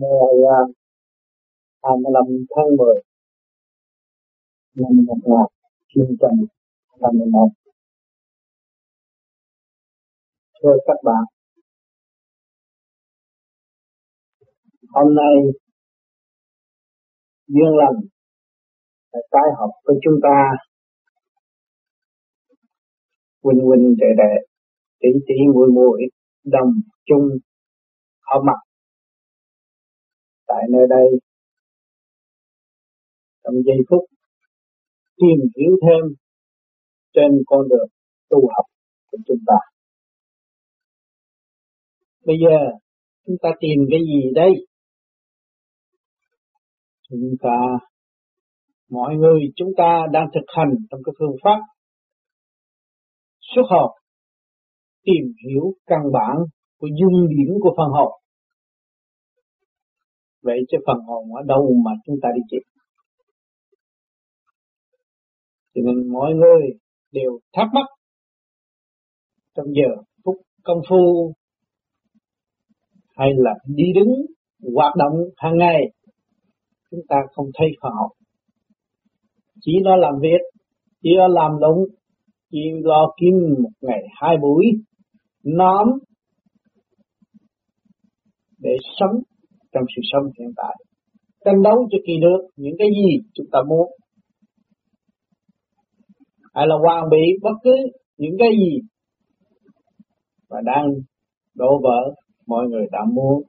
ngày 25 tháng 10 năm 1951. Thưa các bạn, hôm nay duyên lành là tái học với chúng ta. Huynh huynh đệ đệ tỷ tỷ muội muội đồng chung họ mặt tại nơi đây trong giây phút tìm hiểu thêm trên con đường tu học của chúng ta. Bây giờ chúng ta tìm cái gì đây? Chúng ta, mọi người chúng ta đang thực hành trong cái phương pháp xuất học, tìm hiểu căn bản của dung điểm của phần học vậy chứ phần hồn ở đâu mà chúng ta đi tìm cho nên mọi người đều thắc mắc. Trong giờ phút công phu, hay là đi đứng, hoạt động hàng ngày, chúng ta không thấy phần hồn. Chỉ lo làm việc, chỉ lo làm đúng, chỉ lo kiếm một ngày hai buổi nóm để sống trong sự sống hiện tại. Tranh đấu cho kỳ được, những cái gì chúng ta muốn. Hay là hoàn bị bất cứ những cái gì và đang đổ vỡ, mọi người đã muốn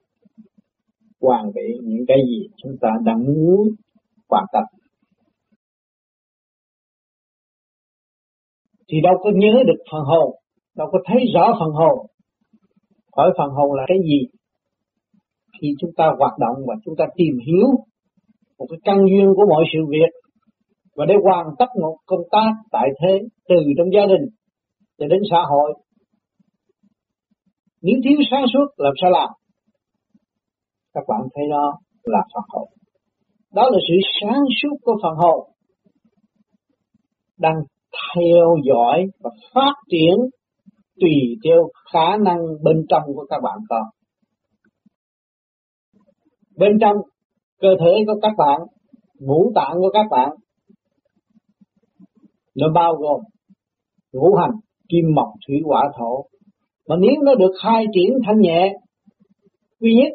hoàn bị những cái gì chúng ta đang muốn hoàn thành. Thì đâu có nhớ được phần hồn, đâu có thấy rõ phần hồn. Hỏi phần hồn là cái gì? Khi chúng ta hoạt động và chúng ta tìm hiểu một cái căn duyên của mọi sự việc và để hoàn tất một công tác tại thế từ trong gia đình cho đến xã hội. Nếu thiếu sáng suốt làm sao làm? Các bạn thấy đó là phật hồn đó là sự sáng suốt của phần hồn đang theo dõi và phát triển tùy theo khả năng bên trong của các bạn còn bên trong cơ thể của các bạn, ngũ tạng của các bạn, nó bao gồm ngũ hành, kim, mộc, thủy, hỏa, thổ. Mà nếu nó được khai triển thanh nhẹ duy nhất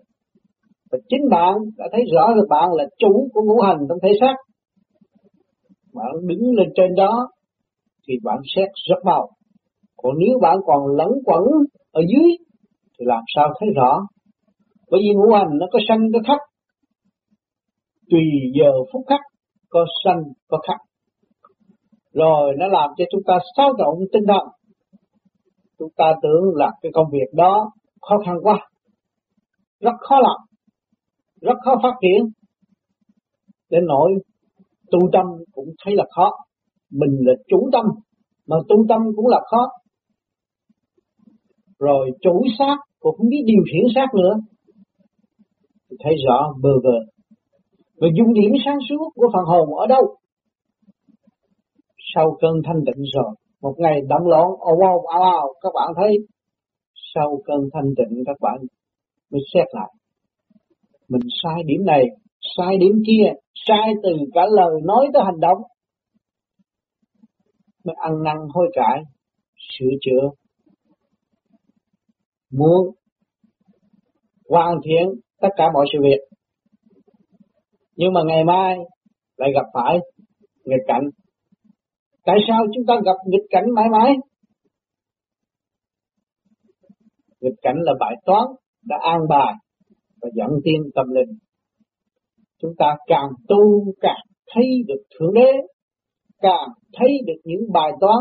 và chính bạn đã thấy rõ được bạn là chủ của ngũ hành trong thể xác, bạn đứng lên trên đó, thì bạn xét rất mau. Còn nếu bạn còn lẫn quẩn ở dưới, thì làm sao thấy rõ? Bởi vì ngũ hành nó có sanh, có khắc. Tùy giờ phút khắc, có sanh, có khắc. Rồi nó làm cho chúng ta xáo động tinh thần. Chúng ta tưởng là cái công việc đó khó khăn quá. Rất khó làm. Rất khó phát triển. Đến nỗi tu tâm cũng thấy là khó. Mình là chủ tâm, mà tu tâm cũng là khó. Rồi chủ xác cũng không biết điều khiển xác nữa thì thấy rõ, bơ vơ. Và dung điểm sáng suốt của phần hồn ở đâu? Sau cơn thanh tịnh rồi, một ngày động loạn ồn ồn ào ào các bạn thấy. Sau cơn thanh tịnh, các bạn mới xét lại. Mình sai điểm này, sai điểm kia, sai từ cả lời nói tới hành động. Mới ăn năn hối cải, sửa chữa. Muốn hoàn thiện tất cả mọi sự việc. Nhưng mà ngày mai lại gặp phải nghịch cảnh. Tại sao chúng ta gặp nghịch cảnh mãi mãi? Nghịch cảnh là bài toán đã an bài và dẫn tiên tâm linh. Chúng ta càng tu càng thấy được thượng đế, càng thấy được những bài toán.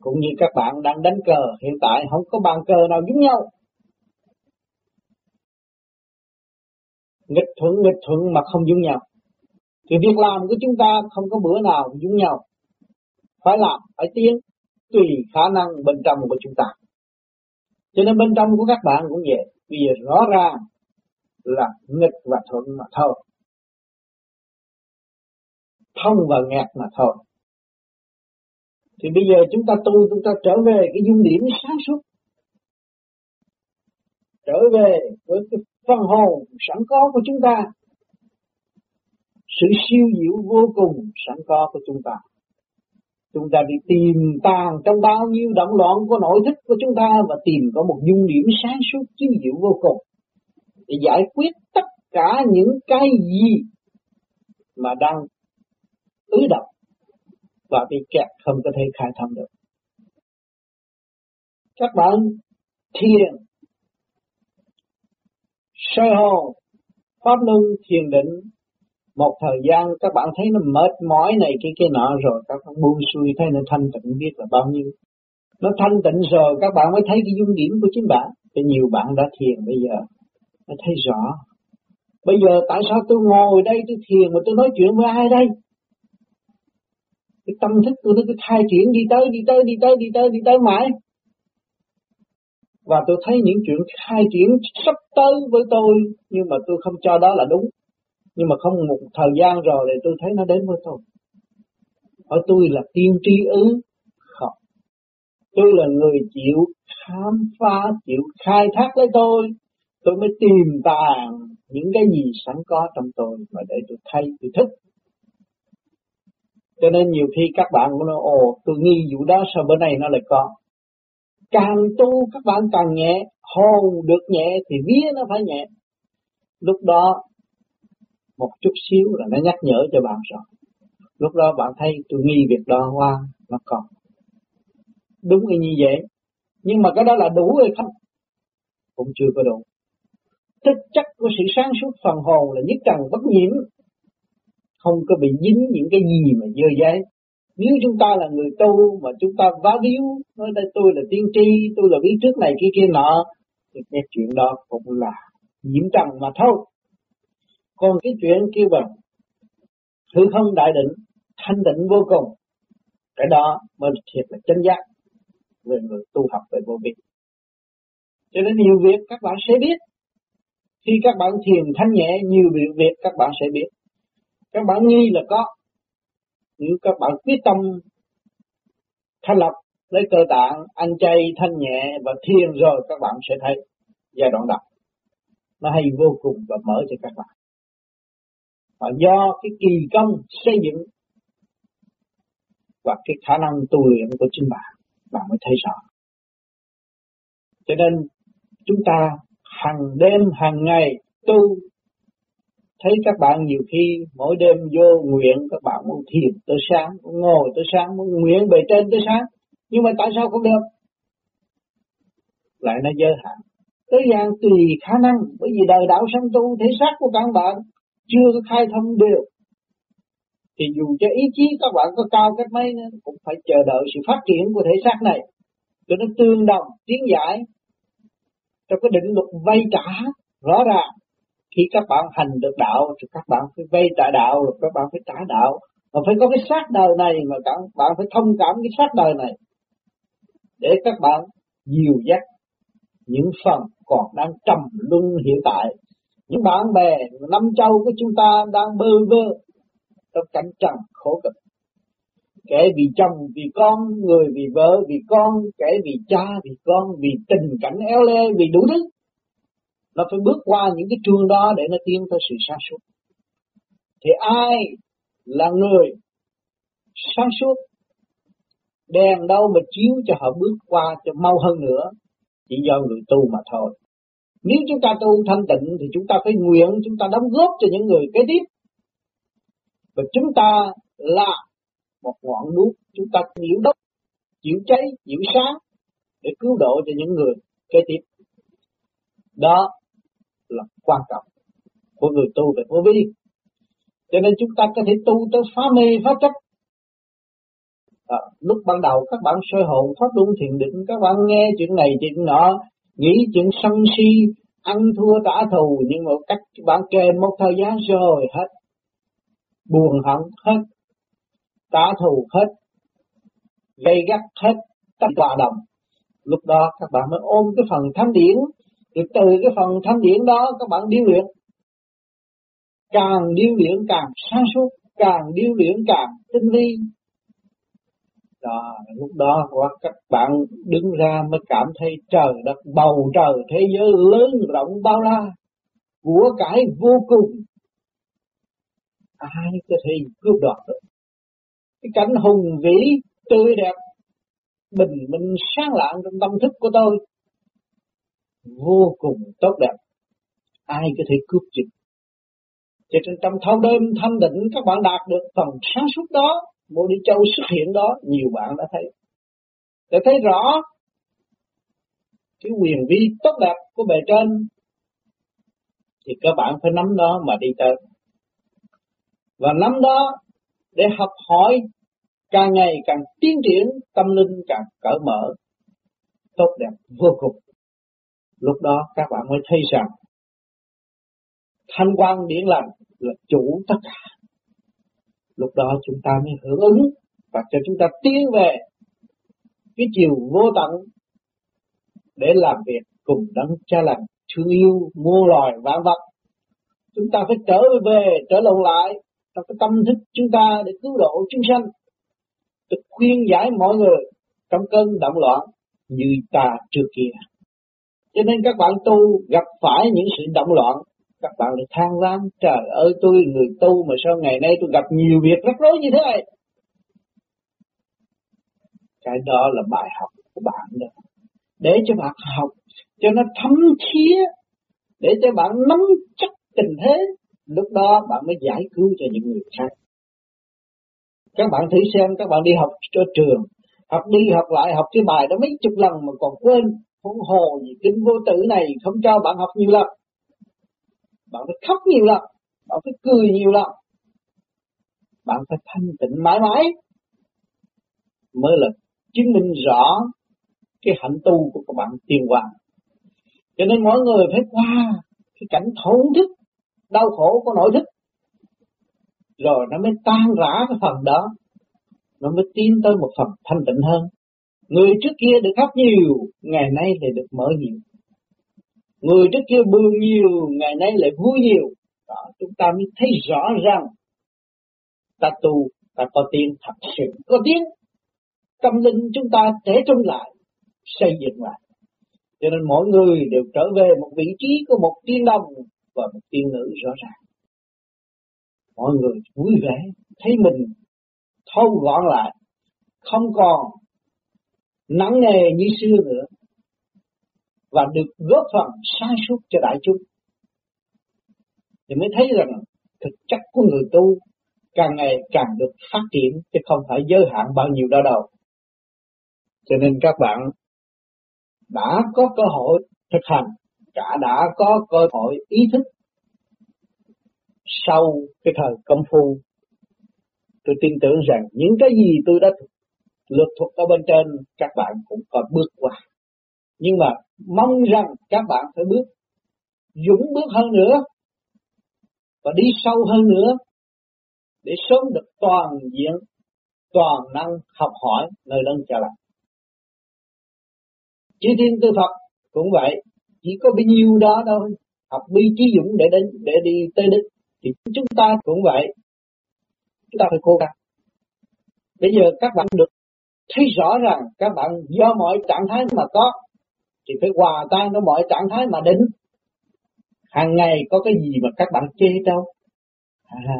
Cũng như các bạn đang đánh cờ, hiện tại không có bàn cờ nào giống nhau. Nghịch thuận nghịch thuận mà không dung nhau thì việc làm của chúng ta không có bữa nào dung nhau phải làm, phải tiến, tùy khả năng bên trong của chúng ta. Cho nên bên trong của các bạn cũng vậy. Bây giờ rõ ràng là nghịch và thuận mà thôi. Thông và nghẹt mà thôi. Thì bây giờ chúng ta tu, chúng ta trở về cái dung điểm sáng suốt. Trở về với cái phần hồn sẵn có của chúng ta sự siêu diệu vô cùng sẵn có của chúng ta chúng ta đi tìm tàng trong bao nhiêu động loạn của nội thức của chúng ta và tìm có một dung điểm sáng suốt chiếu diệu vô cùng để giải quyết tất cả những cái gì mà đang ứ động và bị kẹt không có thể khai thông được. Các bạn thiền, sơ hồ pháp luân, thiền định. Một thời gian các bạn thấy nó mệt mỏi này cái cái nọ rồi các bạn buông xuôi thấy nó thanh tịnh biết là bao nhiêu. Nó thanh tịnh rồi các bạn mới thấy cái dung điểm của chính bạn. Thì nhiều bạn đã thiền bây giờ nó thấy rõ. Bây giờ tại sao tôi ngồi đây tôi thiền mà tôi nói chuyện với ai đây? Cái tâm thức tôi nó cứ khai triển đi tới đi tới đi tới đi tới đi tới mãi và tôi thấy những chuyện khai triển sắp tới với tôi, nhưng mà tôi không cho đó là đúng. Nhưng mà không một thời gian rồi thì tôi thấy nó đến với tôi. Hỏi tôi là tiên tri ứ không. Tôi là người chịu khám phá, chịu khai thác lấy tôi. Tôi mới tìm tàng những cái gì sẵn có trong tôi mà để tôi thay tôi thức cho nên nhiều khi các bạn cũng nói, ồ, tôi nghi vụ đó sao bữa nay nó lại có? Càng tu các bạn càng nhẹ, hồn được nhẹ thì vía nó phải nhẹ. Lúc đó, một chút xíu là nó nhắc nhở cho bạn rồi. Lúc đó bạn thấy tôi nghi việc đó qua nó còn. Đúng như vậy. Nhưng mà cái đó là đủ hay không? Cũng chưa có đủ. Thực chất của sự sáng suốt phần hồn là nhất trần bất nhiễm. Không có bị dính những cái gì mà dơ giấy nếu chúng ta là người tu mà chúng ta vá víu, nói đây tôi là tiên tri, tôi là biết trước này kia kia nọ, thì cái chuyện đó cũng là nhiễm trần mà thôi. Còn cái chuyện kêu bằng hư không đại định, thanh định vô cùng, cái đó mới thiệt là chân giác về người tu học về vô vi. Cho nên nhiều việc các bạn sẽ biết. Khi các bạn thiền thanh nhẹ, nhiều việc việc các bạn sẽ biết. Các bạn nghi là có nếu các bạn quyết tâm thanh lập lấy cơ tạng, ăn chay thanh nhẹ và thiền rồi, các bạn sẽ thấy giai đoạn đầu nó hay vô cùng và mở cho các bạn. Và do cái kỳ công xây dựng và cái khả năng tu luyện của chính bạn bạn mới thấy rõ. Cho nên chúng ta hàng đêm, hàng ngày tu thấy các bạn nhiều khi mỗi đêm vô nguyện, các bạn muốn thiền tới sáng, muốn ngồi tới sáng, muốn nguyện về trên tới sáng. Nhưng mà tại sao không được? Lại nó giới hạn. Tới gian tùy khả năng, bởi vì đời đạo sanh tu, thể xác của các bạn chưa có khai thông đều. Thì dù cho ý chí các bạn có cao cách mấy nữa, cũng phải chờ đợi sự phát triển của thể xác này cho nó tương đồng, tiến giải trong cái định luật vay trả rõ ràng khi các bạn hành được đạo, thì các bạn phải vay trả đạo, rồi các bạn phải trả đạo. Mà phải có cái xác đời này mà các bạn phải thông cảm cái xác đời này. Để các bạn dìu dắt những phần còn đang trầm luân hiện tại. Những bạn bè năm châu của chúng ta đang bơ vơ trong cảnh trần khổ cực. Kẻ vì chồng, vì con, người vì vợ vì con, kẻ vì cha vì con, vì tình cảnh éo le, vì đủ thứ nó phải bước qua những cái trường đó để nó tiến tới sự sáng suốt. Thì ai là người sáng suốt đèn đâu mà chiếu cho họ bước qua cho mau hơn nữa, chỉ do người tu mà thôi. Nếu chúng ta tu thanh tịnh thì chúng ta phải nguyện, chúng ta đóng góp cho những người kế tiếp. Và chúng ta là một ngọn đuốc chúng ta chịu đốt chịu cháy, chịu sáng để cứu độ cho những người kế tiếp. Đó là quan trọng của người tu về vô vi. Cho nên chúng ta có thể tu tới phá mê phá chấp. À, lúc ban đầu các bạn soi hồn pháp luân thiền định các bạn nghe chuyện này chuyện nọ nghĩ chuyện sân si ăn thua trả thù nhưng mà cách bạn kèm một thời gian rồi hết. Buồn hận hết. Trả thù hết. Gây gắt hết. Tất hòa đồng. Lúc đó các bạn mới ôm cái phần thánh điển thì từ cái phần thanh điển đó, các bạn điêu luyện. Càng điêu luyện càng sáng suốt, càng điêu luyện càng tinh vi. Đó, lúc đó các bạn đứng ra mới cảm thấy trời đất, bầu trời, thế giới lớn rộng bao la, của cải vô cùng. Ai có thể cướp đoạt được? Cái cảnh hùng vĩ, tươi đẹp, bình minh, sáng lạng trong tâm thức của tôi vô cùng tốt đẹp. Ai có thể cướp giật cho nên trong thâu đêm thanh định các bạn đạt được phần sáng suốt đó, Mô Đi Châu xuất hiện đó, nhiều bạn đã thấy. Để thấy rõ cái quyền vi tốt đẹp của bề trên, thì các bạn phải nắm đó mà đi tới. Và nắm đó để học hỏi càng ngày càng tiến triển, tâm linh càng cởi mở, tốt đẹp vô cùng lúc đó các bạn mới thấy rằng thanh quan điển lành là chủ tất cả. Lúc đó chúng ta mới hưởng ứng và cho chúng ta tiến về cái chiều vô tận để làm việc cùng đấng cha lành thương yêu mua loài, vạn vật. Chúng ta phải trở về, trở lộn lại trong cái tâm thức chúng ta để cứu độ chúng sanh tôi khuyên giải mọi người trong cơn động loạn như ta trước kia cho nên các bạn tu gặp phải những sự động loạn, các bạn lại than vãn trời ơi, tôi người tu mà sao ngày nay tôi gặp nhiều việc rắc rối như thế? Này cái đó là bài học của bạn đó. Để cho bạn học, cho nó thấm thía, để cho bạn nắm chắc tình thế, lúc đó bạn mới giải cứu cho những người khác. Các bạn thử xem, các bạn đi học cho trường, học đi học lại, học cái bài đó mấy chục lần mà còn quên huống hồ gì kinh vô tử này không cho bạn học nhiều lần bạn phải khóc nhiều lần bạn phải cười nhiều lần bạn phải thanh tịnh mãi mãi. Mới là chứng minh rõ cái hạnh tu của các bạn tiên hoàng. Cho nên mỗi người phải qua cái cảnh thổn thức, đau khổ của nội thức. Rồi nó mới tan rã cái phần đó. Nó mới tiến tới một phần thanh tịnh hơn người trước kia được khóc nhiều ngày nay thì được mở nhiều Người trước kia buồn nhiều, ngày nay lại vui nhiều. Đó, chúng ta mới thấy rõ rằng ta tu, ta có tiếng thật sự có tiếng. Tâm linh chúng ta thể trung lại, xây dựng lại. Cho nên mỗi người đều trở về một vị trí của một tiên đồng và một tiên nữ rõ ràng. Mọi người vui vẻ, thấy mình thâu gọn lại, không còn nắng nề như xưa nữa, và được góp phần sáng suốt cho đại chúng. Thì mới thấy rằng thực chất của người tu càng ngày càng được phát triển chứ không phải giới hạn bao nhiêu đó đâu. Cho nên các bạn đã có cơ hội thực hành cả đã có cơ hội ý thức sau cái thời công phu. Tôi tin tưởng rằng những cái gì tôi đã lược thuật ở bên trên các bạn cũng có bước qua. Nhưng mà mong rằng các bạn phải bước dũng bước hơn nữa và đi sâu hơn nữa để sống được toàn diện, toàn năng học hỏi nơi lân trở lại chư thiên tư Phật cũng vậy, chỉ có bấy nhiêu đó thôi. Học bi trí dũng để đến, để đi tới đích thì chúng ta cũng vậy. Chúng ta phải cố gắng. Bây giờ các bạn được thấy rõ rằng các bạn do mọi trạng thái mà có thì phải hòa tan nó mọi trạng thái mà đến hàng ngày có cái gì mà các bạn chê đâu? À,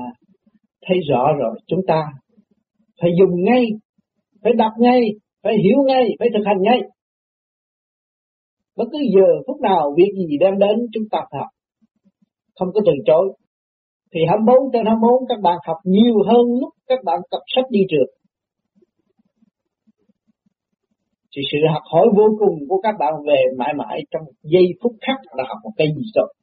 thấy rõ rồi chúng ta phải dùng ngay phải đọc ngay phải hiểu ngay phải thực hành ngay. Bất cứ giờ phút nào việc gì đem đến chúng ta phải học. Không có từ chối. Thì 24 trên 24 các bạn học nhiều hơn lúc các bạn cặp sách đi trường. Thì sự học hỏi vô cùng của các bạn về mãi mãi trong giây phút khắc là học một cái gì rồi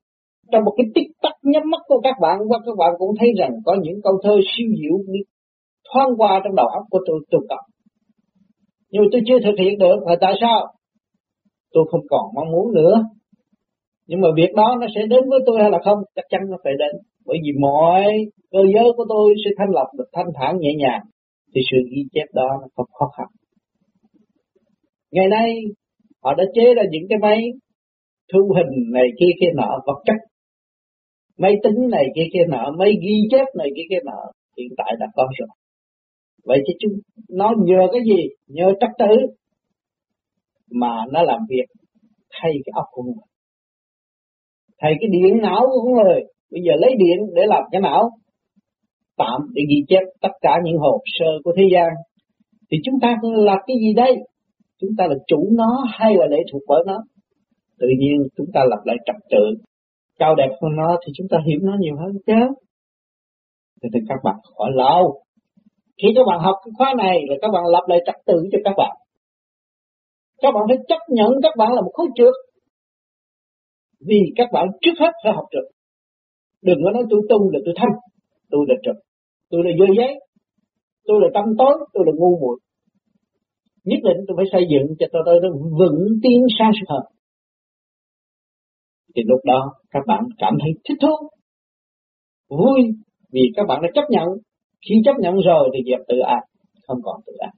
trong một cái tích tắc nhắm mắt của các bạn, và các bạn cũng thấy rằng có những câu thơ siêu diệu thoáng qua trong đầu óc của tôi tôi cần nhưng mà tôi chưa thực hiện được, là tại sao? Tôi không còn mong muốn nữa. Nhưng mà việc đó nó sẽ đến với tôi hay là không? Chắc chắn nó phải đến. Bởi vì mọi cơ giới của tôi sẽ thanh lọc được thanh thản nhẹ nhàng. Thì sự ghi chép đó nó không khó khăn. Ngày nay, họ đã chế ra những cái máy thu hình này kia kia nọ, vật chất. Máy tính này kia kia nọ, máy ghi chép này kia kia nọ, hiện tại đã có rồi. Vậy chứ chúng, nó nhờ cái gì? Nhờ trắc tử mà nó làm việc thay cái óc của người thay cái điện não của người. Bây giờ lấy điện để làm cái não, tạm để ghi chép tất cả những hồ sơ của thế gian. Thì chúng ta là cái gì đây? Chúng ta là chủ nó hay là lệ thuộc bởi nó? Tự nhiên chúng ta lập lại trật tự. Cao đẹp hơn nó thì chúng ta hiểu nó nhiều hơn chứ. Thì, thì các bạn khỏi lâu. Khi các bạn học cái khóa này là các bạn lập lại trật tự cho các bạn. Các bạn phải chấp nhận các bạn là một khối trượt. Vì các bạn trước hết phải học trượt. Đừng có nói tôi tu là tôi thanh tôi là trượt. Tôi là dơ giấy tôi là tâm tối tôi là ngu muội nhất định tôi phải xây dựng cho tôi tôi vững tiến sang suốt hơn. Thì lúc đó, các bạn cảm thấy thích thú, vui vì các bạn đã chấp nhận. Khi chấp nhận rồi thì nghiệp tự ác, không còn tự ác.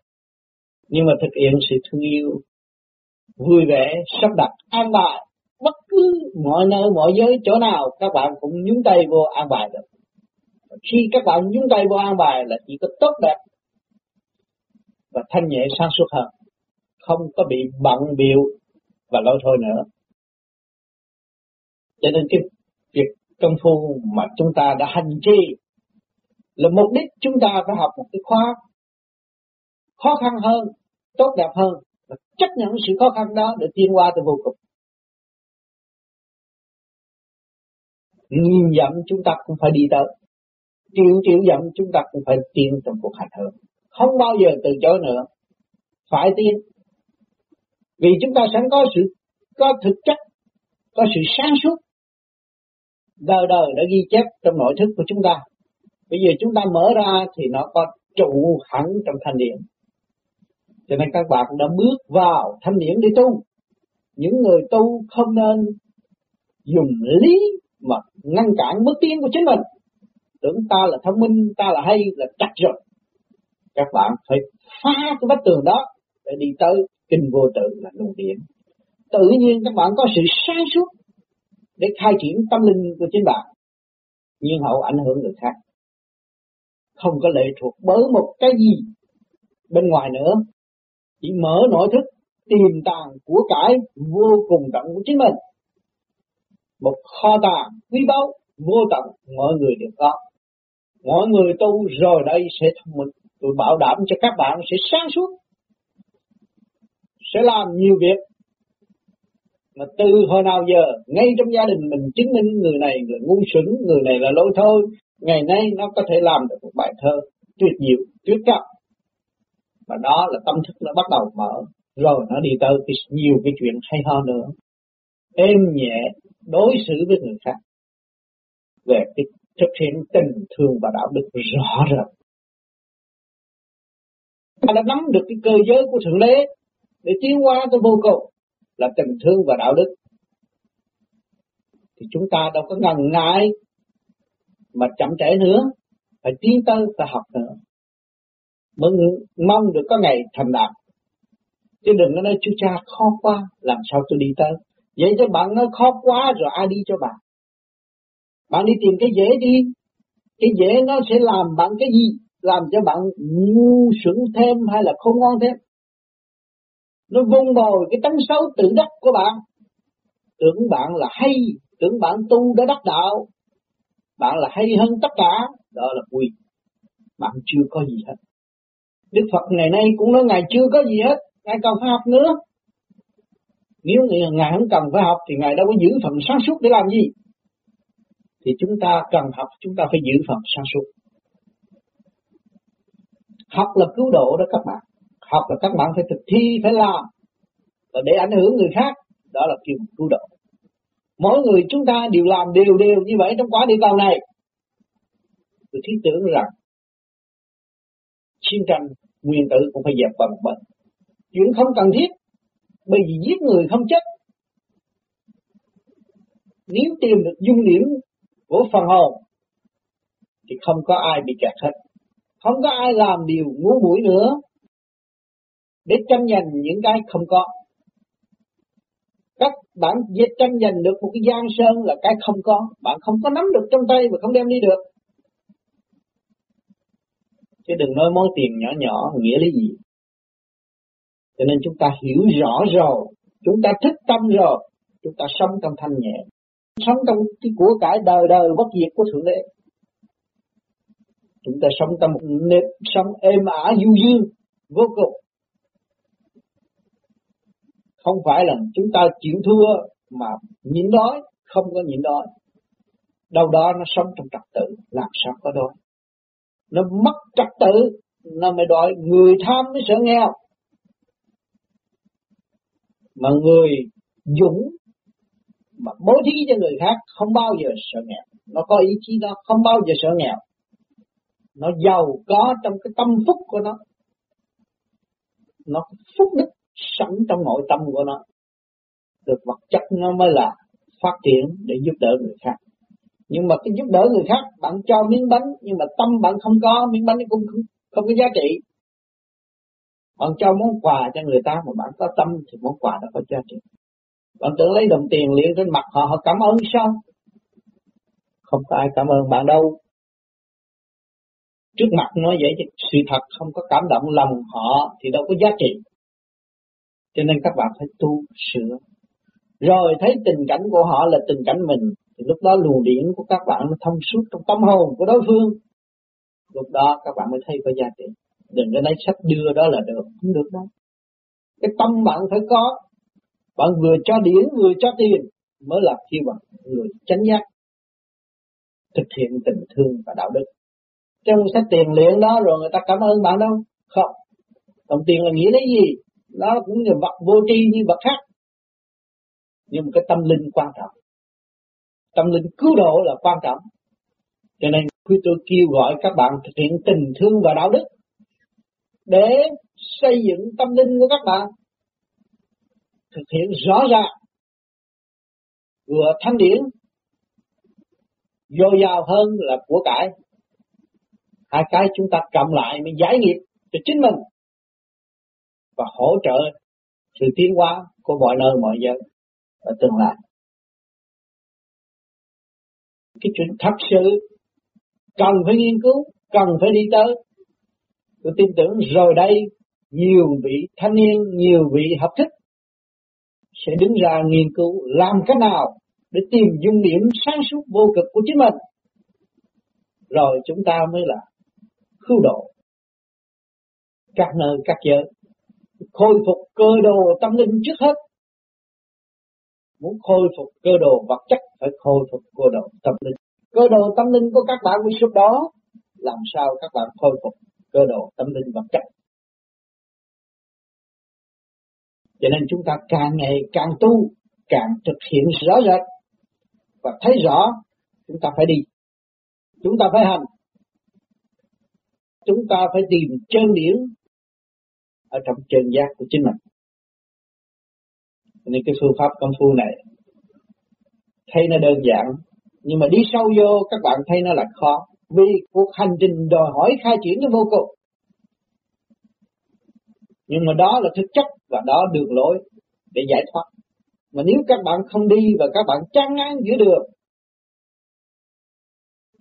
Nhưng mà thực hiện sự thương yêu, vui vẻ, sắp đặt, an bài, bất cứ mọi nơi, mọi giới, chỗ nào, các bạn cũng nhúng tay vô an bài được. Khi các bạn nhúng tay vô an bài là chỉ có tốt đẹp và thanh nhẹ sáng suốt hơn không có bị bận biệu và lôi thôi nữa cho nên cái việc công phu mà chúng ta đã hành trì là mục đích chúng ta phải học một cái khóa khó khăn hơn, tốt đẹp hơn và chấp nhận sự khó khăn đó để tiến qua tới vô cùng. Nghìn dặm chúng ta cũng phải đi tới, triệu triệu dặm chúng ta cũng phải tiến trong cuộc hành hương. Không bao giờ từ chối nữa, phải tiến. Vì chúng ta sẵn có sự có thực chất, có sự sáng suốt đời đời đã ghi chép trong nội thức của chúng ta. Bây giờ chúng ta mở ra thì nó có trụ hẳn trong thanh điển. Cho nên các bạn đã bước vào thanh điển để tu. Những người tu không nên dùng lý mà ngăn cản bước tiến của chính mình. Tưởng ta là thông minh, ta là hay, là chắc rồi. Các bạn phải phá cái vách tường đó để đi tới kinh vô tự là luồng điển. Tự nhiên các bạn có sự sáng suốt để khai triển tâm linh của chính bạn, nhưng hậu ảnh hưởng người khác. Không có lệ thuộc bởi một cái gì bên ngoài nữa, chỉ mở nội thức tiềm tàng của cải vô cùng tận của chính mình. Một kho tàng quý báu vô tận, mọi người đều có. Mọi người tu rồi đây sẽ thông minh tôi bảo đảm cho các bạn sẽ sáng suốt, sẽ làm nhiều việc. Mà từ hồi nào giờ, ngay trong gia đình mình chứng minh người này là ngu xuẩn, người này là lỗi thôi, ngày nay nó có thể làm được một bài thơ tuyệt diệu, tuyệt cấp và đó là tâm thức nó bắt đầu mở, rồi nó đi tới cái nhiều cái chuyện hay ho nữa. Êm nhẹ đối xử với người khác về cái thực hiện tình thương và đạo đức rõ rệt ta đã nắm được cái cơ giới của thượng đế để tiến qua tới vô cùng là tình thương và đạo đức. Thì chúng ta đâu có ngần ngại mà chậm trễ nữa, phải tiến tới, phải học nữa. Mới mong được có ngày thành đạt. Chứ đừng có nói chú cha, khó quá, làm sao tôi đi tới? Vậy cho bạn nói, khó quá rồi, ai đi cho bạn? Bạn đi tìm cái dễ đi. Cái dễ nó sẽ làm bạn cái gì? Làm cho bạn ngu sững thêm hay là không ngon thêm. Nó vung bồi cái tánh xấu tự đắc của bạn. Tưởng bạn là hay, tưởng bạn tu đã đắc đạo. Bạn là hay hơn tất cả. Đó là quỳ. bạn chưa có gì hết. Đức Phật ngày nay cũng nói Ngài chưa có gì hết. Ngài cần phải học nữa. Nếu Ngài không cần phải học Thì Ngài đâu có giữ phần sáng suốt để làm gì. Thì chúng ta cần học, Chúng ta phải giữ phần sáng suốt. Học là cứu độ đó các bạn. Học là các bạn phải thực thi, phải làm. Và để ảnh hưởng người khác, đó là kêu cứu độ. Mỗi người chúng ta đều làm đều đều như vậy trong quả địa cầu này. Tôi thiết tưởng rằng, chiến tranh nguyên tử cũng phải dẹp bằng bệnh chuyện không cần thiết, bởi vì giết người không chết. Nếu tìm được dung điểm của phần hồn, thì không có ai bị kẹt hết không có ai làm điều ngu muội nữa. Để tranh giành những cái không có. Các bạn dễ tranh giành được một cái giang sơn là cái không có, bạn không có nắm được trong tay và không đem đi được. chứ đừng nói món tiền nhỏ nhỏ nghĩa lý gì. Cho nên chúng ta hiểu rõ rồi. Chúng ta thích tâm rồi. Chúng ta sống trong thanh nhẹ. Sống trong cái của cải đời đời bất diệt của thượng đế chúng ta sống trong một nếp sống êm ả, du dương, vô cùng. Không phải là chúng ta chịu thua mà nhịn đói, không có nhịn đói. Đâu đó nó sống trong trật tự, làm sao có đói. Nó mất trật tự, nó mới đói. Người tham mới sợ nghèo. Mà người dũng mà bố thí cho người khác không bao giờ sợ nghèo. Nó có ý chí đó, không bao giờ sợ nghèo nó giàu có trong cái tâm phúc của nó. Nó phúc đức sẵn trong nội tâm của nó. Được vật chất nó mới là phát triển để giúp đỡ người khác. Nhưng mà cái giúp đỡ người khác bạn cho miếng bánh nhưng mà tâm bạn không có miếng bánh cũng không, không có giá trị. Bạn cho món quà cho người ta mà bạn có tâm thì món quà đó có giá trị. Bạn tưởng lấy đồng tiền liền trên mặt họ họ cảm ơn sao? Không có ai cảm ơn bạn đâu trước mặt nói vậy chứ, sự thật không có cảm động lòng họ thì đâu có giá trị. Cho nên các bạn phải tu sửa. Rồi thấy tình cảnh của họ là tình cảnh mình, thì lúc đó luồng điển của các bạn nó thông suốt trong tâm hồn của đối phương. Lúc đó các bạn mới thấy có giá trị. Đừng có lấy sách đưa đó là được, không được đâu. Cái tâm bạn phải có. Bạn vừa cho điển, vừa cho tiền, mới là khi bạn người chánh giác thực hiện tình thương và đạo đức trong sách tiền luyện đó rồi người ta cảm ơn bạn đâu? Không. Đồng tiền là nghĩa lấy gì? Nó cũng là vật vô tri như vật khác. Nhưng mà cái tâm linh quan trọng. Tâm linh cứu độ là quan trọng. Cho nên khi tôi kêu gọi các bạn thực hiện tình thương và đạo đức để xây dựng tâm linh của các bạn. Thực hiện rõ ràng. Vừa thanh điển, dồi dào hơn là của cải hai cái chúng ta cộng lại mới giải nghiệp cho chính mình. Và hỗ trợ sự tiến hóa của mọi nơi, mọi giờ ở tương lai. Cái chuyện thật sự cần phải nghiên cứu, cần phải đi tới. Tôi tin tưởng rồi đây nhiều vị thanh niên, nhiều vị học thức sẽ đứng ra nghiên cứu làm cách nào để tìm dung điểm sáng suốt vô cực của chính mình. Rồi chúng ta mới là cứu độ. Các nơi, các giới khôi phục cơ đồ tâm linh trước hết. Muốn khôi phục cơ đồ vật chất, phải khôi phục cơ đồ tâm linh. Cơ đồ tâm linh của các bạn bị sụp đó làm sao các bạn khôi phục cơ đồ tâm linh vật chất? Cho nên chúng ta càng ngày càng tu, càng thực hiện rõ rệt. Và thấy rõ, chúng ta phải đi. Chúng ta phải hành chúng ta phải tìm chân điển ở trong chân giác của chính mình. Nên cái phương pháp công phu này thấy nó đơn giản, nhưng mà đi sâu vô, các bạn thấy nó là khó. Vì cuộc hành trình đòi hỏi khai triển nó vô cùng. Nhưng mà đó là thực chất và đó đường lối để giải thoát. Mà nếu các bạn không đi và các bạn chán ngán giữa đường,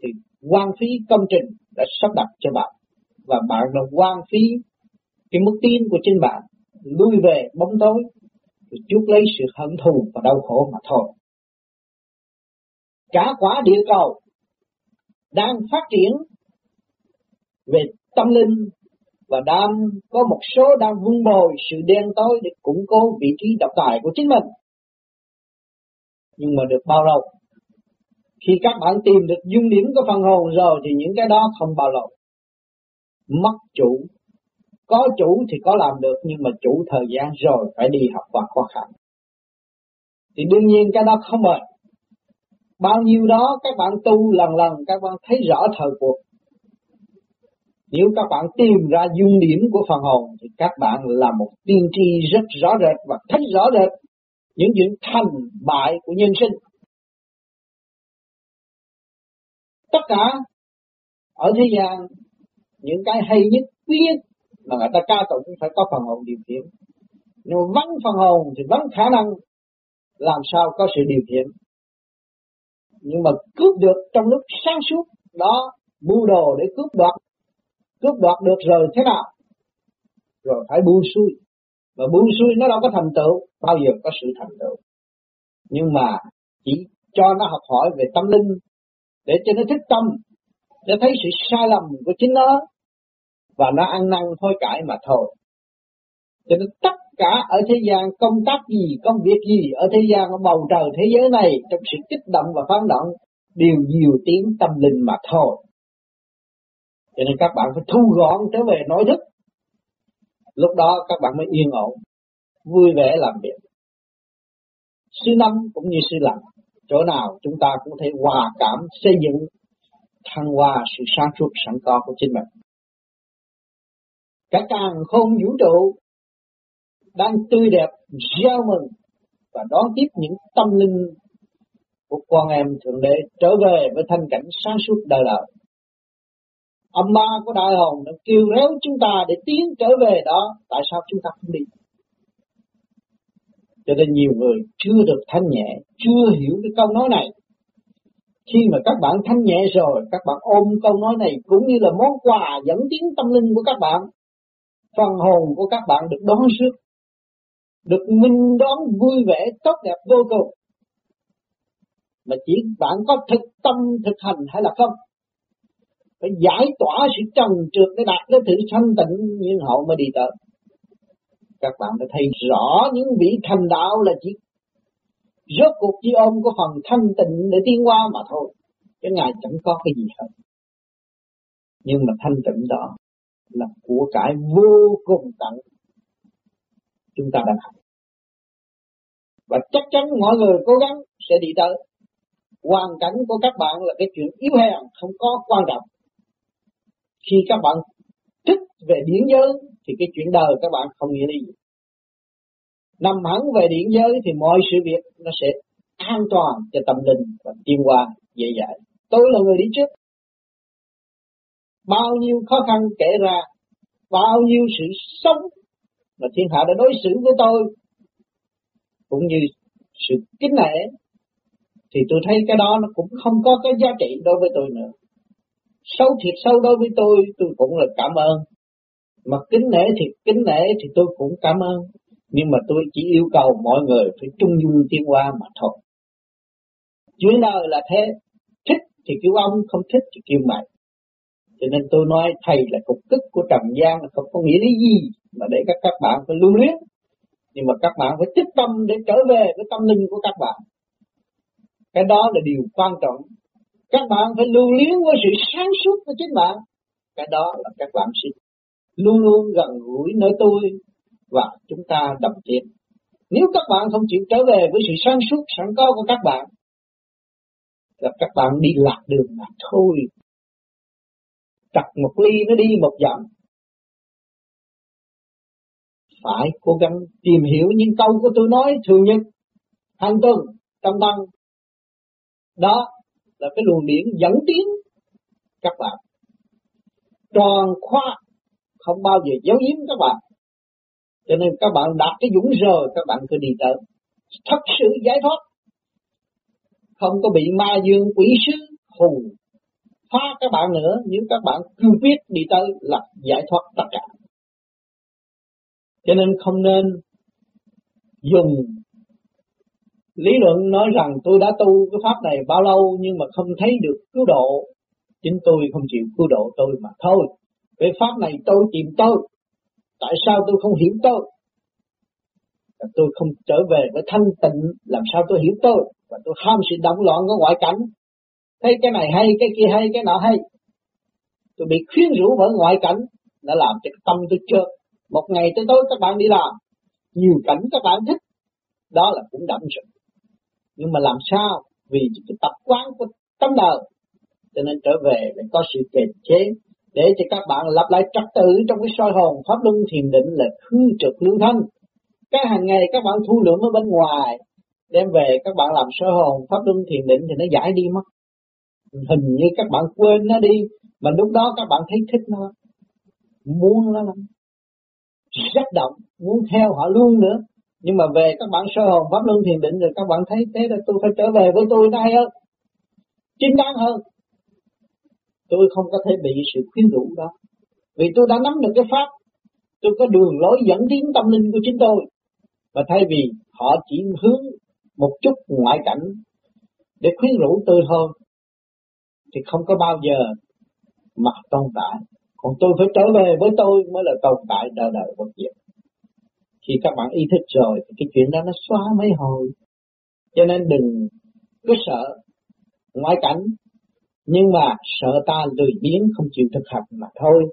thì quan phí công trình đã sắp đặt cho bạn và bạn đã quan phí cái mức tin của chính bạn, lui về bóng tối, thì chuốc lấy sự hận thù và đau khổ mà thôi. Cả quả địa cầu đang phát triển về tâm linh và đang có một số đang vun bồi sự đen tối để củng cố vị trí độc tài của chính mình. Nhưng mà được bao lâu? Khi các bạn tìm được dung điểm của phần hồn rồi thì những cái đó không bao lâu. Mất chủ có chủ thì có làm được, nhưng mà chủ thời gian rồi phải đi học qua khó khăn. Thì đương nhiên cái đó không mệt Bao nhiêu đó các bạn tu lần lần, các bạn thấy rõ thời cuộc. Nếu các bạn tìm ra dung điểm của phần hồn, thì các bạn là một tiên tri rất rõ rệt và thấy rõ rệt những chuyện thành bại của nhân sinh. Tất cả ở thế gian những cái hay nhất, quý nhất mà người ta ca tụng cũng phải có phần hồn điều khiển. Nhưng mà vắng phần hồn thì vắng khả năng làm sao có sự điều khiển? Nhưng mà cướp được trong lúc sáng suốt đó bu đồ để cướp đoạt. Cướp đoạt được rồi thế nào? Rồi phải buông xuôi. Mà buông xuôi nó đâu có thành tựu bao giờ có sự thành tựu. Nhưng mà chỉ cho nó học hỏi về tâm linh để cho nó thích tâm để thấy sự sai lầm của chính nó và nó ăn năn hối cải mà thôi. Cho nên tất cả ở thế gian công tác gì, công việc gì, ở thế gian ở bầu trời thế giới này, trong sự kích động và phán động đều nhiều tiếng tâm linh mà thôi. Cho nên các bạn phải thu gọn trở về nội thức. Lúc đó các bạn mới yên ổn, vui vẻ làm việc. Sư năm cũng như sư lành chỗ nào chúng ta cũng thể hòa cảm xây dựng thăng hoa sự sáng suốt sẵn có của chính mình cả càng không vũ trụ, đang tươi đẹp, gieo mừng, và đón tiếp những tâm linh của con em thượng đế trở về với thanh cảnh sáng suốt đời đời. Âm ma của đại hồn đã kêu réo chúng ta để tiến trở về đó, tại sao chúng ta không đi? Cho nên nhiều người chưa được thanh nhẹ, chưa hiểu cái câu nói này. Khi mà các bạn thanh nhẹ rồi, các bạn ôm câu nói này cũng như là món quà dẫn tiến tâm linh của các bạn phần hồn của các bạn được đón rước được minh đón vui vẻ, tốt đẹp vô cùng. Mà chỉ bạn có thực tâm thực hành hay là không? Phải giải tỏa sự trần trượt để đạt đến sự thanh tịnh nhiên hậu mới đi tới. Các bạn đã thấy rõ những vị thành đạo là chỉ rốt cuộc chỉ ôm có phần thanh tịnh để tiến qua mà thôi cái ngài chẳng có cái gì hết. Nhưng mà thanh tịnh đó là của cải vô cùng tận. Chúng ta đang học. Và chắc chắn mọi người cố gắng sẽ đi tới. Hoàn cảnh của các bạn là cái chuyện yếu hèn, không có quan trọng. Khi các bạn thích về điển giới, thì cái chuyện đời các bạn không nghĩa lý gì. Nằm hẳn về điển giới thì mọi sự việc nó sẽ an toàn cho tâm linh và tiên qua dễ dãi. Tôi là người đi trước bao nhiêu khó khăn kể ra, bao nhiêu sự sống mà thiên hạ đã đối xử với tôi, cũng như sự kính nể, thì tôi thấy cái đó nó cũng không có cái giá trị đối với tôi nữa. Sâu thiệt sâu đối với tôi tôi cũng là cảm ơn. Mà kính nể thì kính nể thì tôi cũng cảm ơn. Nhưng mà tôi chỉ yêu cầu mọi người phải trung dung tiên qua mà thôi. Chuyện đời là thế. Thích thì kêu ông, không thích thì kêu mày cho nên tôi nói thầy là cục tức của trần gian là không có nghĩa lý gì mà để các các bạn phải lưu luyến. Nhưng mà các bạn phải tích tâm để trở về với tâm linh của các bạn. Cái đó là điều quan trọng. Các bạn phải lưu luyến với sự sáng suốt của chính bạn. Cái đó là các bạn sẽ luôn luôn gần gũi nơi tôi và chúng ta đồng tiến nếu các bạn không chịu trở về với sự sáng suốt, sẵn có của các bạn, là các bạn đi lạc đường mà thôi chặt một ly nó đi một dặm. Phải cố gắng tìm hiểu những câu của tôi nói thường nhật hàng tuần trong tăng. Đó là cái luồng điển dẫn tiến các bạn. Tròn khoa không bao giờ giấu giếm các bạn. Cho nên các bạn đạt cái dũng rồi các bạn cứ đi tới. Thật sự giải thoát. Không có bị ma dương quỷ sứ hù phá các bạn nữa, nếu các bạn cương quyết đi tới là giải thoát tất cả. Cho nên không nên dùng lý luận nói rằng tôi đã tu cái pháp này bao lâu nhưng mà không thấy được cứu độ. Chính tôi không chịu cứu độ tôi mà thôi. Cái pháp này tôi tìm tôi. Tại sao tôi không hiểu tôi? Tôi không trở về với thanh tịnh, làm sao tôi hiểu tôi? Và tôi ham sự động loạn của ngoại cảnh thấy cái này hay, cái kia hay, cái nọ hay. Tôi bị khuyến rũ bởi ngoại cảnh đã làm cho tâm tôi trượt một ngày tới tối các bạn đi làm. Nhiều cảnh các bạn thích. Đó là cũng đậm rồi nhưng mà làm sao? Vì cái tập quán của tâm đời. Cho nên trở về để có sự kiềm chế để cho các bạn lập lại trật tự trong cái soi hồn pháp luân thiền định là khư trực lưu thanh cái hàng ngày các bạn thu lượng ở bên ngoài, đem về các bạn làm soi hồn pháp luân thiền định thì nó giải đi mất hình như các bạn quên nó đi mà lúc đó các bạn thấy thích nó. Muốn nó lắm. Rất động muốn theo họ luôn nữa. Nhưng mà về các bạn sơ hồn pháp luân thiền định rồi các bạn thấy thế là tôi phải trở về với tôi nó hay hơn chính đáng hơn. Tôi không có thể bị sự khuyến rũ đó. Vì tôi đã nắm được cái pháp, tôi có đường lối dẫn tiến tâm linh của chính tôi. Và thay vì họ chỉ hướng một chút ngoại cảnh để khuyến rũ tôi hơn thì không có bao giờ mà tồn tại. Còn tôi phải trở về với tôi mới là tồn tại đời đời bất diệt. Khi các bạn ý thức rồi thì cái chuyện đó nó xóa mấy hồi. Cho nên đừng cứ sợ ngoại cảnh, nhưng mà sợ ta lười biếng, không chịu thực hành mà thôi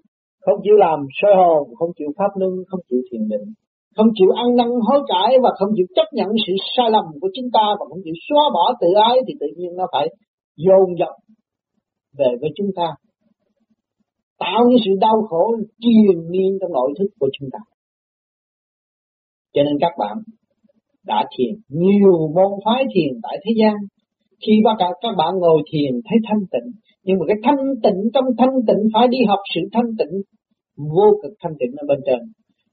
không chịu làm soi hồn, không chịu pháp luân, không chịu thiền định, không chịu ăn năn hối cải và không chịu chấp nhận sự sai lầm của chúng ta và không chịu xóa bỏ tự ái thì tự nhiên nó phải dồn dập về với chúng ta. Tạo những sự đau khổ triền miên trong nội thức của chúng ta. Cho nên các bạn đã thiền nhiều môn phái thiền tại thế gian. Khi các bạn, các bạn ngồi thiền thấy thanh tịnh nhưng mà cái thanh tịnh trong thanh tịnh phải đi học sự thanh tịnh vô cực thanh tịnh ở bên trên.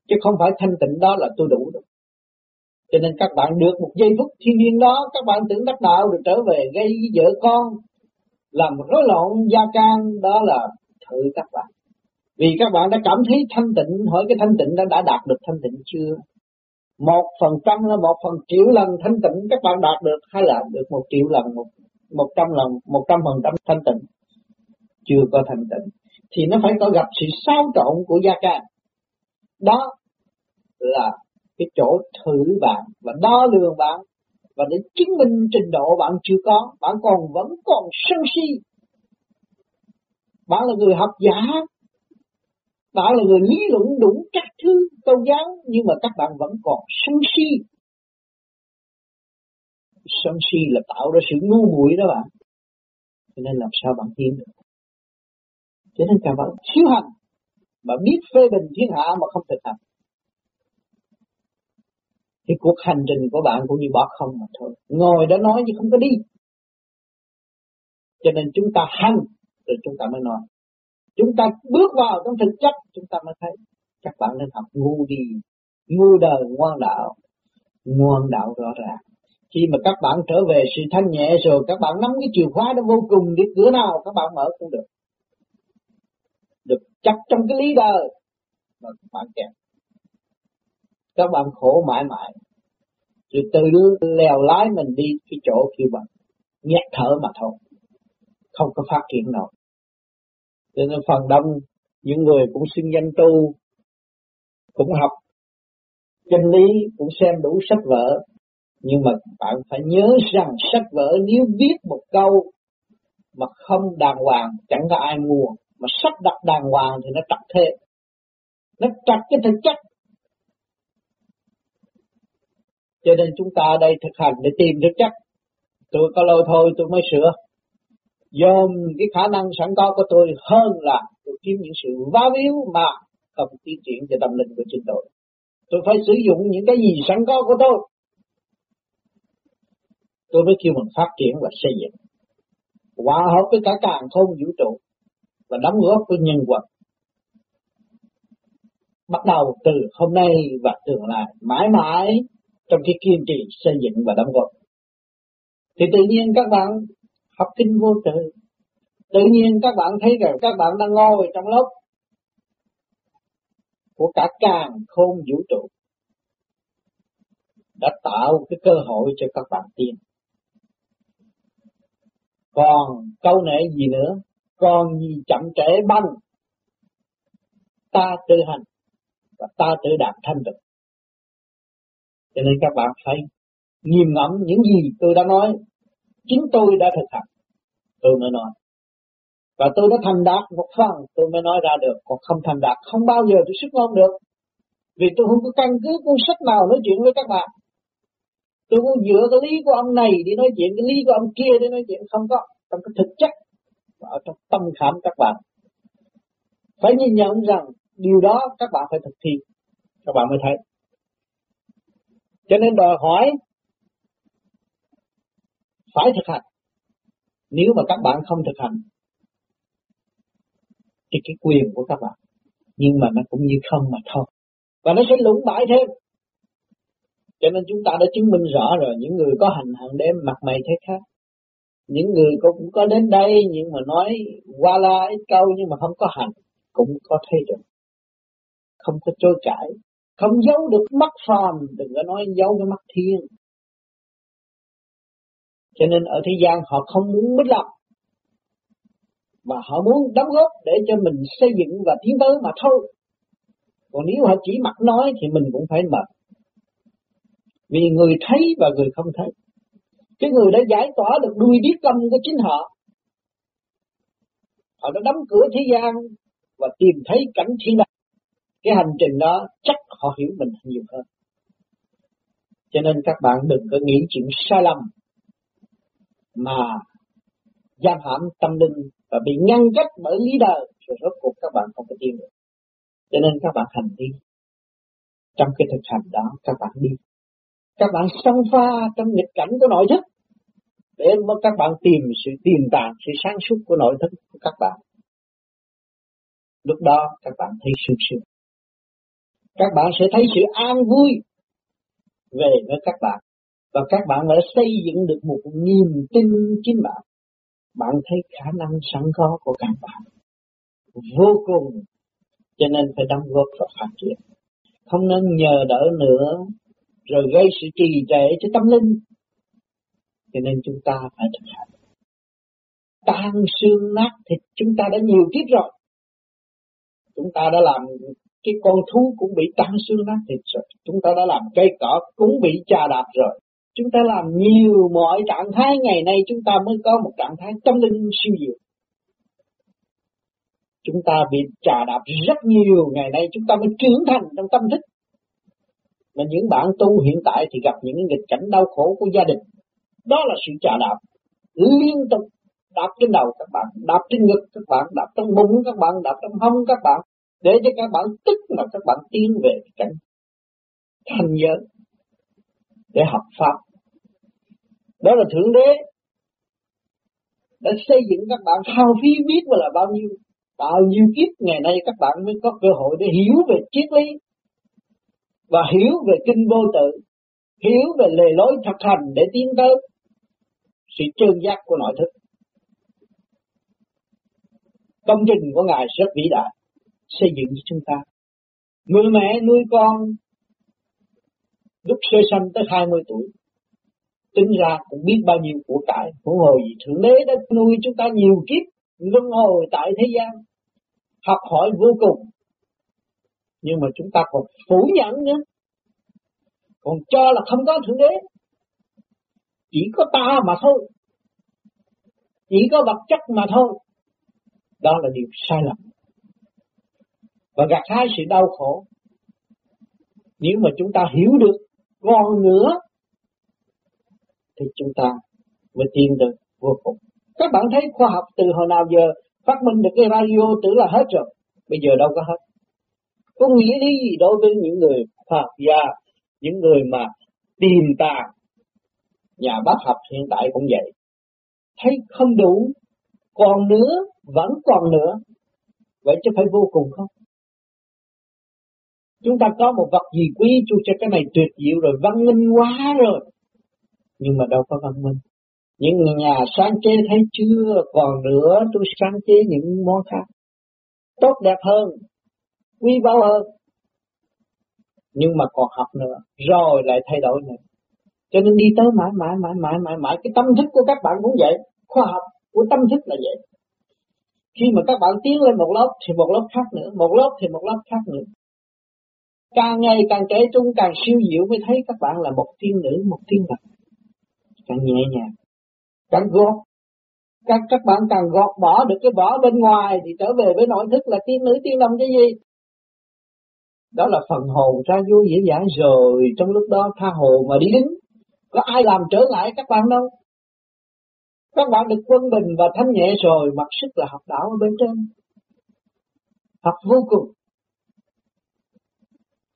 Chứ không phải thanh tịnh đó là tôi đủ đâu cho nên các bạn được một giây phút thiên nhiên đó các bạn tưởng đắc đạo rồi trở về gây với vợ con làm rối loạn gia can, đó là thử các bạn. Vì các bạn đã cảm thấy thanh tịnh, hỏi cái thanh tịnh đã đã đạt được thanh tịnh chưa? Một phần trăm là một phần triệu lần thanh tịnh các bạn đạt được, hay là được một triệu lần, một một trăm lần, một trăm phần trăm thanh tịnh? Chưa có thanh tịnh. Thì nó phải có gặp sự xáo trộn của gia can. Đó là cái chỗ thử bạn và đo lường bạn và để chứng minh trình độ bạn chưa có, bạn còn vẫn còn sân si. Bạn là người học giả. Bạn là người lý luận đủ các thứ, tôn giáo, nhưng mà các bạn vẫn còn sân si. Sân si là tạo ra sự ngu muội đó bạn. Cho nên làm sao bạn tiến được? Cho nên các bạn thiếu hành. Mà biết phê bình thiên hạ mà không thực hành thì cuộc hành trình của bạn cũng như bỏ không mà thôi. Ngồi đó nói chứ không có đi. Cho nên chúng ta hành, rồi chúng ta mới nói. Chúng ta bước vào trong thực chất, chúng ta mới thấy các bạn nên học ngu đi. Ngu đời, ngoan đạo. Ngoan đạo rõ ràng. Khi mà các bạn trở về sự thanh nhẹ rồi, các bạn nắm cái chìa khóa đó vô cùng đi, cửa nào các bạn mở cũng được. Được chắc trong cái lý đời mà các bạn kẹt các bạn khổ mãi mãi. Rồi từ lèo lái mình đi cái chỗ kia bạn nhét thở mà thôi. Không có phát triển nào cho nên phần đông những người cũng xưng danh tu, cũng học chân lý, cũng xem đủ sách vở. Nhưng mà bạn phải nhớ rằng sách vở nếu viết một câu mà không đàng hoàng, chẳng có ai mua. Mà sách đặt đàng hoàng thì nó chặt thế. Nó chặt cái thực chất cho nên chúng ta ở đây thực hành để tìm thực chất tôi có lâu thôi, tôi mới sửa dồn cái khả năng sẵn có của tôi hơn là tôi kiếm những sự vá víu mà không tiến triển cho tâm linh của chính tôi. Tôi phải sử dụng những cái gì sẵn có của tôi. Tôi mới kêu mình phát triển và xây dựng. Hòa hợp với cả càng không vũ trụ và đóng góp với nhân vật. Bắt đầu từ hôm nay và tương lai mãi mãi trong cái kiên trì xây dựng và đóng góp. Thì tự nhiên các bạn học kinh vô tự. Tự nhiên các bạn thấy rằng các bạn đang ngồi trong lớp của cả càng khôn vũ trụ đã tạo cái cơ hội cho các bạn tiên. Còn câu nệ gì nữa, còn gì chậm trễ bằng ta tự hành và ta tự đạt thanh tịnh. Cho nên các bạn phải nghiêm ngẫm những gì tôi đã nói. Chính tôi đã thực hành, tôi mới nói. Và tôi đã thành đạt một phần, tôi mới nói ra được. Còn không thành đạt, không bao giờ tôi xuất ngôn được. Vì tôi không có căn cứ, cuốn sách nào nói chuyện với các bạn. Tôi cũng dựa cái lý của ông này đi nói chuyện, cái lý của ông kia để nói chuyện. Không có trong cái thực chất. Và ở trong tâm khảm các bạn. Phải nhìn nhận rằng điều đó các bạn phải thực thi. Các bạn mới thấy cho nên đòi hỏi phải thực hành. Nếu mà các bạn không thực hành thì cái quyền của các bạn nhưng mà nó cũng như không mà thôi. Và nó sẽ lũng bại thêm. Cho nên chúng ta đã chứng minh rõ rồi những người có hành hàng đêm mặt mày thế khác. Những người cũng có đến đây nhưng mà nói qua la ít câu nhưng mà không có hành cũng có thấy được. Không có chối cãi, không giấu được mắt phàm, đừng có nói giấu cái mắt thiên. Cho nên ở thế gian họ không muốn mất lòng, mà họ muốn đóng góp để cho mình xây dựng và tiến tới mà thôi. Còn nếu họ chỉ mặc nói thì mình cũng phải mệt. Vì người thấy và người không thấy. Cái người đã giải tỏa được đuôi điếc tâm của chính họ. Họ đã đóng cửa thế gian và tìm thấy cảnh thiên đàng. Cái hành trình đó chắc họ hiểu mình nhiều hơn. Cho nên các bạn đừng có nghĩ chuyện sai lầm mà giam hãm tâm linh và bị ngăn cách bởi lý đời rồi rốt cuộc các bạn không có tin được. Cho nên các bạn hành đi. Trong cái thực hành đó các bạn đi. Các bạn xông pha trong nghịch cảnh của nội thức để mà các bạn tìm sự tiềm tàng, sự sáng suốt của nội thức của các bạn. Lúc đó các bạn thấy sung sướng. Các bạn sẽ thấy sự an vui về với các bạn và các bạn đã xây dựng được một niềm tin chính bạn. Bạn thấy khả năng sẵn có của các bạn vô cùng cho nên phải đóng góp và phát triển. Không nên nhờ đỡ nữa, rồi gây sự trì trệ cho tâm linh. Cho nên chúng ta phải thực hành. Tan xương nát thịt, chúng ta đã nhiều kiếp rồi. Chúng ta đã làm cái con thú cũng bị tan xương nát thịt rồi. Chúng ta đã làm cây cỏ cũng bị trà đạp rồi. Chúng ta làm nhiều mọi trạng thái, ngày nay chúng ta mới có một trạng thái tâm linh siêu diệu chúng ta bị trà đạp rất nhiều, ngày nay chúng ta mới trưởng thành trong tâm thức mà những bạn tu hiện tại thì gặp những nghịch cảnh đau khổ của gia đình đó là sự trà đạp liên tục đạp trên đầu các bạn, đạp trên ngực các bạn, đạp trong bụng các bạn, đạp trong hông các bạn để cho các bạn tức mà các bạn tiến về cảnh thành giới để học pháp. Đó là thượng đế đã xây dựng các bạn hao phí biết mà là bao nhiêu bao nhiêu kiếp. Ngày nay các bạn mới có cơ hội để hiểu về triết lý và hiểu về kinh vô tự, hiểu về lề lối thực hành để tiến tới sự chân giác của nội thức. Công trình của Ngài rất vĩ đại, xây dựng cho chúng ta. Người mẹ nuôi con lúc sơ sanh tới 20 tuổi, tính ra cũng biết bao nhiêu của cải, huống hồ gì Thượng Đế đã nuôi chúng ta nhiều kiếp luân hồi tại thế gian học hỏi vô cùng. Nhưng mà chúng ta còn phủ nhận nữa còn cho là không có thượng đế. Chỉ có ta mà thôi chỉ có vật chất mà thôi. Đó là điều sai lầm và gặt hai sự đau khổ nếu mà chúng ta hiểu được còn nữa thì chúng ta mới tin được vô cùng các bạn thấy khoa học từ hồi nào giờ phát minh được cái radio tưởng là hết rồi. Bây giờ đâu có hết. Có nghĩa lý gì đối với những người khoa học gia, những người mà tìm tàng, nhà bác học hiện tại cũng vậy. Thấy không đủ, còn nữa, vẫn còn nữa. Vậy chứ phải vô cùng không? Chúng ta có một vật gì quý chú cho cái này tuyệt diệu rồi, văn minh quá rồi. Nhưng mà đâu có văn minh. Những nhà sáng chế thấy chưa? Còn nữa tôi sáng chế những món khác. Tốt đẹp hơn quý báu hơn. Nhưng mà còn học nữa rồi lại thay đổi nữa. Cho nên đi tới mãi mãi mãi mãi mãi mãi. Cái tâm thức của các bạn cũng vậy khoa học của tâm thức là vậy. Khi mà các bạn tiến lên một lớp thì một lớp khác nữa một lớp thì một lớp khác nữa càng ngày càng trẻ trung, càng siêu diệu mới thấy các bạn là một tiên nữ, một tiên vật. Càng nhẹ nhàng, càng gọt. Các các bạn càng gọt bỏ được cái vỏ bên ngoài thì trở về với nội thức là tiên nữ, tiên đồng cái gì? Đó là phần hồn ra vô dễ dãi rồi. Trong lúc đó tha hồ mà đi đứng, có ai làm trở lại các bạn đâu. Các bạn được quân bình và thanh nhẹ rồi, mặc sức là học đạo ở bên trên. Học vô cùng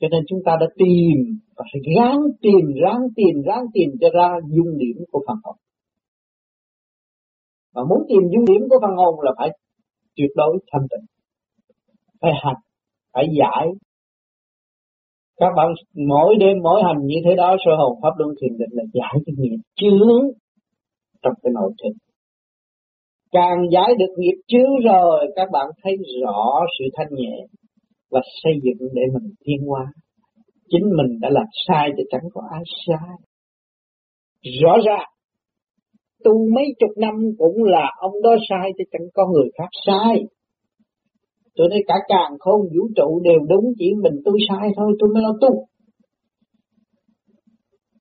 cho nên chúng ta đã tìm, và phải ráng tìm ráng tìm ráng tìm cho ra dung điểm của phần học mà muốn tìm dung điểm của phần hồn là phải tuyệt đối thanh tịnh, phải hành, phải giải. Các bạn mỗi đêm, mỗi hành như thế đó, sơ hồn pháp luân thiền định là giải cái nghiệp chướng trong cái nội thức càng giải được nghiệp chướng rồi, các bạn thấy rõ sự thanh nhẹ và xây dựng để mình tiến hóa chính mình đã làm sai thì chẳng có ai sai. Rõ ràng, tu mấy chục năm cũng là ông đó sai thì chẳng có người khác sai. Tôi nói cả càng không vũ trụ đều đúng chỉ mình tôi sai thôi, tôi mới lo tu.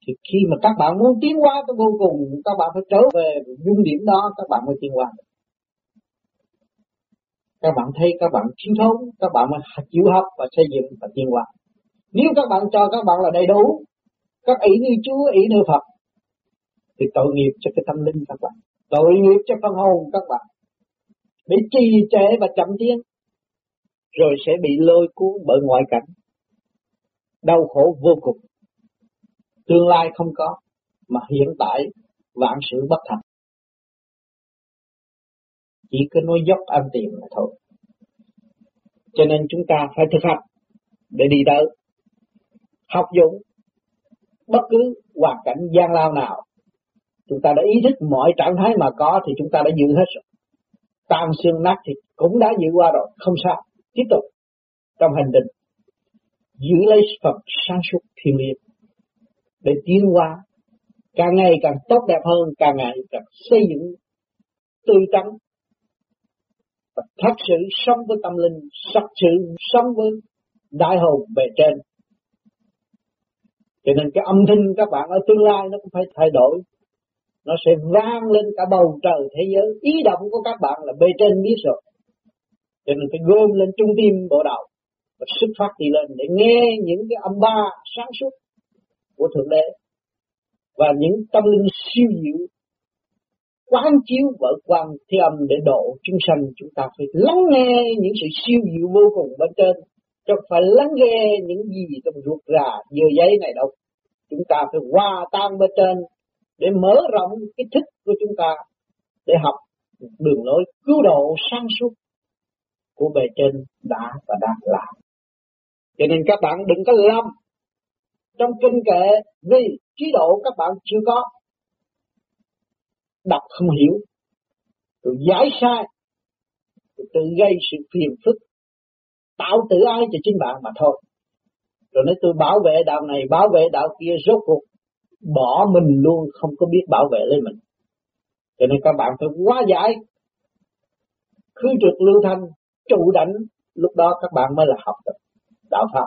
Thì khi mà các bạn muốn tiến hóa tới vô cùng, các bạn phải trở về dung điểm đó, các bạn mới tiến hóa các bạn thấy các bạn chiến thấu các bạn mới chịu học và xây dựng và tiến hóa nếu các bạn cho các bạn là đầy đủ, các ý như Chúa, ý như Phật, thì tội nghiệp cho cái tâm linh các bạn, tội nghiệp cho phần hồn các bạn, bị trì trệ và chậm tiến, rồi sẽ bị lôi cuốn bởi ngoại cảnh. Đau khổ vô cùng. Tương lai không có, mà hiện tại vạn sự bất thành chỉ có nói dốc ăn tiền mà thôi. Cho nên chúng ta phải thực hành để đi tới. Học dụng bất cứ hoàn cảnh gian lao nào, chúng ta đã ý thức mọi trạng thái mà có thì chúng ta đã giữ hết rồi. Tan xương nát thì cũng đã giữ qua rồi, không sao. Tiếp tục trong hành trình. Giữ lấy Phật sáng suốt thiền liệt để tiến qua càng ngày càng tốt đẹp hơn, càng ngày càng xây dựng tươi tắn và thật sự sống với tâm linh thật sự sống với đại hồn bề trên. Cho nên cái âm thanh các bạn ở tương lai nó cũng phải thay đổi. Nó sẽ vang lên cả bầu trời thế giới. Ý động của các bạn là bề trên biết rồi. Cho nên phải gom lên trung tim bộ đầu và xuất phát đi lên để nghe những cái âm ba sáng suốt của thượng đế và những tâm linh siêu diệu quán chiếu vợ quan thế âm để độ chúng sanh. Chúng ta phải lắng nghe những sự siêu diệu vô cùng bên trên, chứ phải lắng nghe những gì trong ruột rà dừa giấy này đâu. Chúng ta phải hòa tan bên trên để mở rộng cái thức của chúng ta để học đường lối cứu độ sáng suốt của bề trên đã và đang làm. Cho nên các bạn đừng có lâm trong kinh kệ vì trí độ các bạn chưa có đọc không hiểu. Rồi giải sai rồi tự gây sự phiền phức. Tạo tự ai cho chính bạn mà thôi. Rồi nói tôi bảo vệ đạo này, bảo vệ đạo kia, rốt cuộc bỏ mình luôn, không có biết bảo vệ lấy mình. Cho nên các bạn phải quá giải. Khứ trực lưu thanh, trụ đảnh, lúc đó các bạn mới là học được đạo pháp.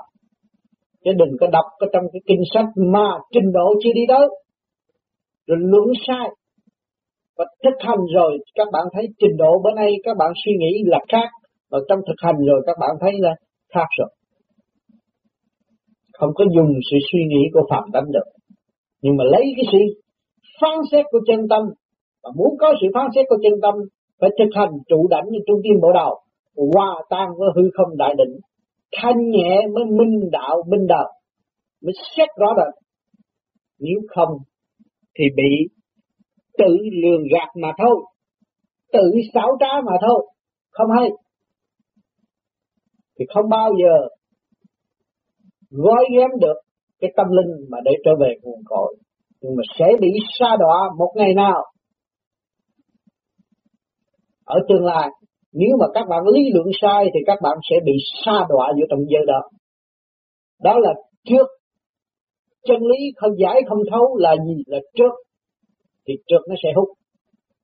Chứ đừng có đọc có trong cái kinh sách mà trình độ chưa đi tới. Rồi luận sai và thực hành rồi, các bạn thấy trình độ bữa nay các bạn suy nghĩ là khác. Và trong thực hành rồi các bạn thấy là khác rồi. Không có dùng sự suy nghĩ của phạm tánh được. Nhưng mà lấy cái sự phán xét của chân tâm, và muốn có sự phán xét của chân tâm, phải thực hành trụ đảnh như trung tâm bộ đầu hòa tan với hư không đại định, thanh nhẹ mới minh đạo minh đạo mới xét rõ được nếu không thì bị tự lường gạt mà thôi. Tự xảo trá mà thôi. Không hay. Thì không bao giờ gói ghém được cái tâm linh mà để trở về nguồn cội. Nhưng mà sẽ bị sa đọa một ngày nào. Ở tương lai, nếu mà các bạn lý luận sai thì các bạn sẽ bị sa đọa vô trong giới đó. Đó là trước. Chân lý không giải không thấu là gì? Là trước thì trượt nó sẽ hút.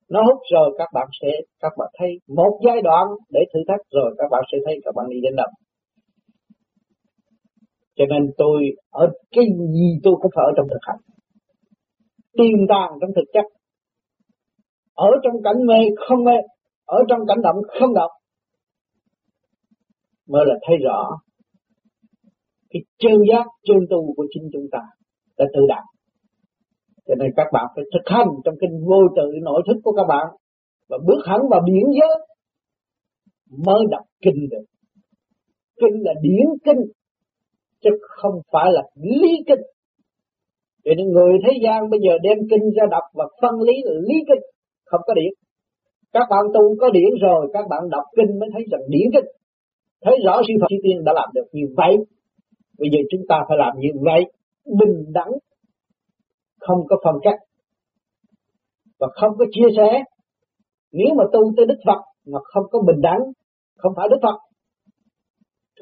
Nó hút rồi các bạn sẽ, các bạn thấy một giai đoạn để thử thách rồi các bạn sẽ thấy các bạn đi đến đâu. Cho nên tôi, ở cái gì tôi cũng phải ở trong thực hành. Tiềm tàng trong thực chất. Ở trong cảnh mê không mê, ở trong cảnh động không động. Mới là thấy rõ cái chân giác chân tu của chính chúng ta đã tự đạt cho nên các bạn phải thực hành trong kinh vô tự nội thức của các bạn. Và bước hẳn vào biển giới mới đọc kinh được. Kinh là điển kinh, chứ không phải là lý kinh. Vì những người thế gian bây giờ đem kinh ra đọc và phân lý là lý kinh, không có điển. Các bạn tu có điển rồi, các bạn đọc kinh mới thấy rằng điển kinh. Thấy rõ sư Phật chư tiên đã làm được như vậy, bây giờ chúng ta phải làm như vậy, bình đẳng không có phân cách và không có chia sẻ. Nếu mà tu tới Đức Phật mà không có bình đẳng, không phải Đức Phật,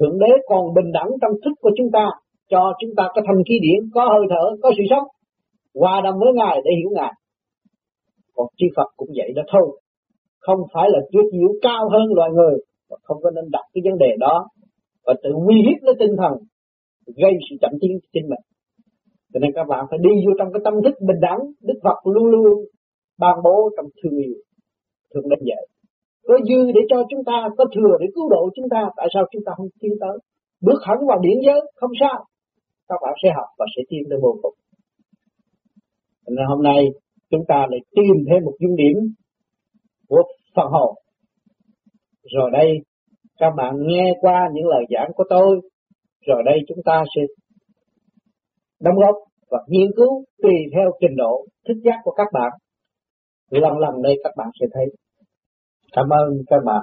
Thượng Đế còn bình đẳng trong thức của chúng ta, cho chúng ta có thanh khí điển, có hơi thở, có sự sống, hòa đồng với Ngài để hiểu Ngài. Còn chư Phật cũng vậy đó thôi. Không phải là tuyệt diệu cao hơn loài người và không có nên đặt cái vấn đề đó và tự uy hiếp lấy tinh thần, gây sự chậm tiến cho chính mình cho nên các bạn phải đi vô trong cái tâm thức bình đẳng, Đức Phật luôn luôn ban bố trong thương yêu, thương đến vậy có dư để cho chúng ta, có thừa để cứu độ chúng ta, tại sao chúng ta không tiến tới? Bước hẳn vào điển giới, không sao. Các bạn sẽ học và sẽ tiến tới vô cùng. Nên hôm nay chúng ta lại tìm thêm một dung điểm của phần hồn rồi đây, các bạn nghe qua những lời giảng của tôi, rồi đây chúng ta sẽ đóng góp và nghiên cứu tùy theo trình độ thích giác của các bạn. Lần lần đây các bạn sẽ thấy. Cảm ơn các bạn.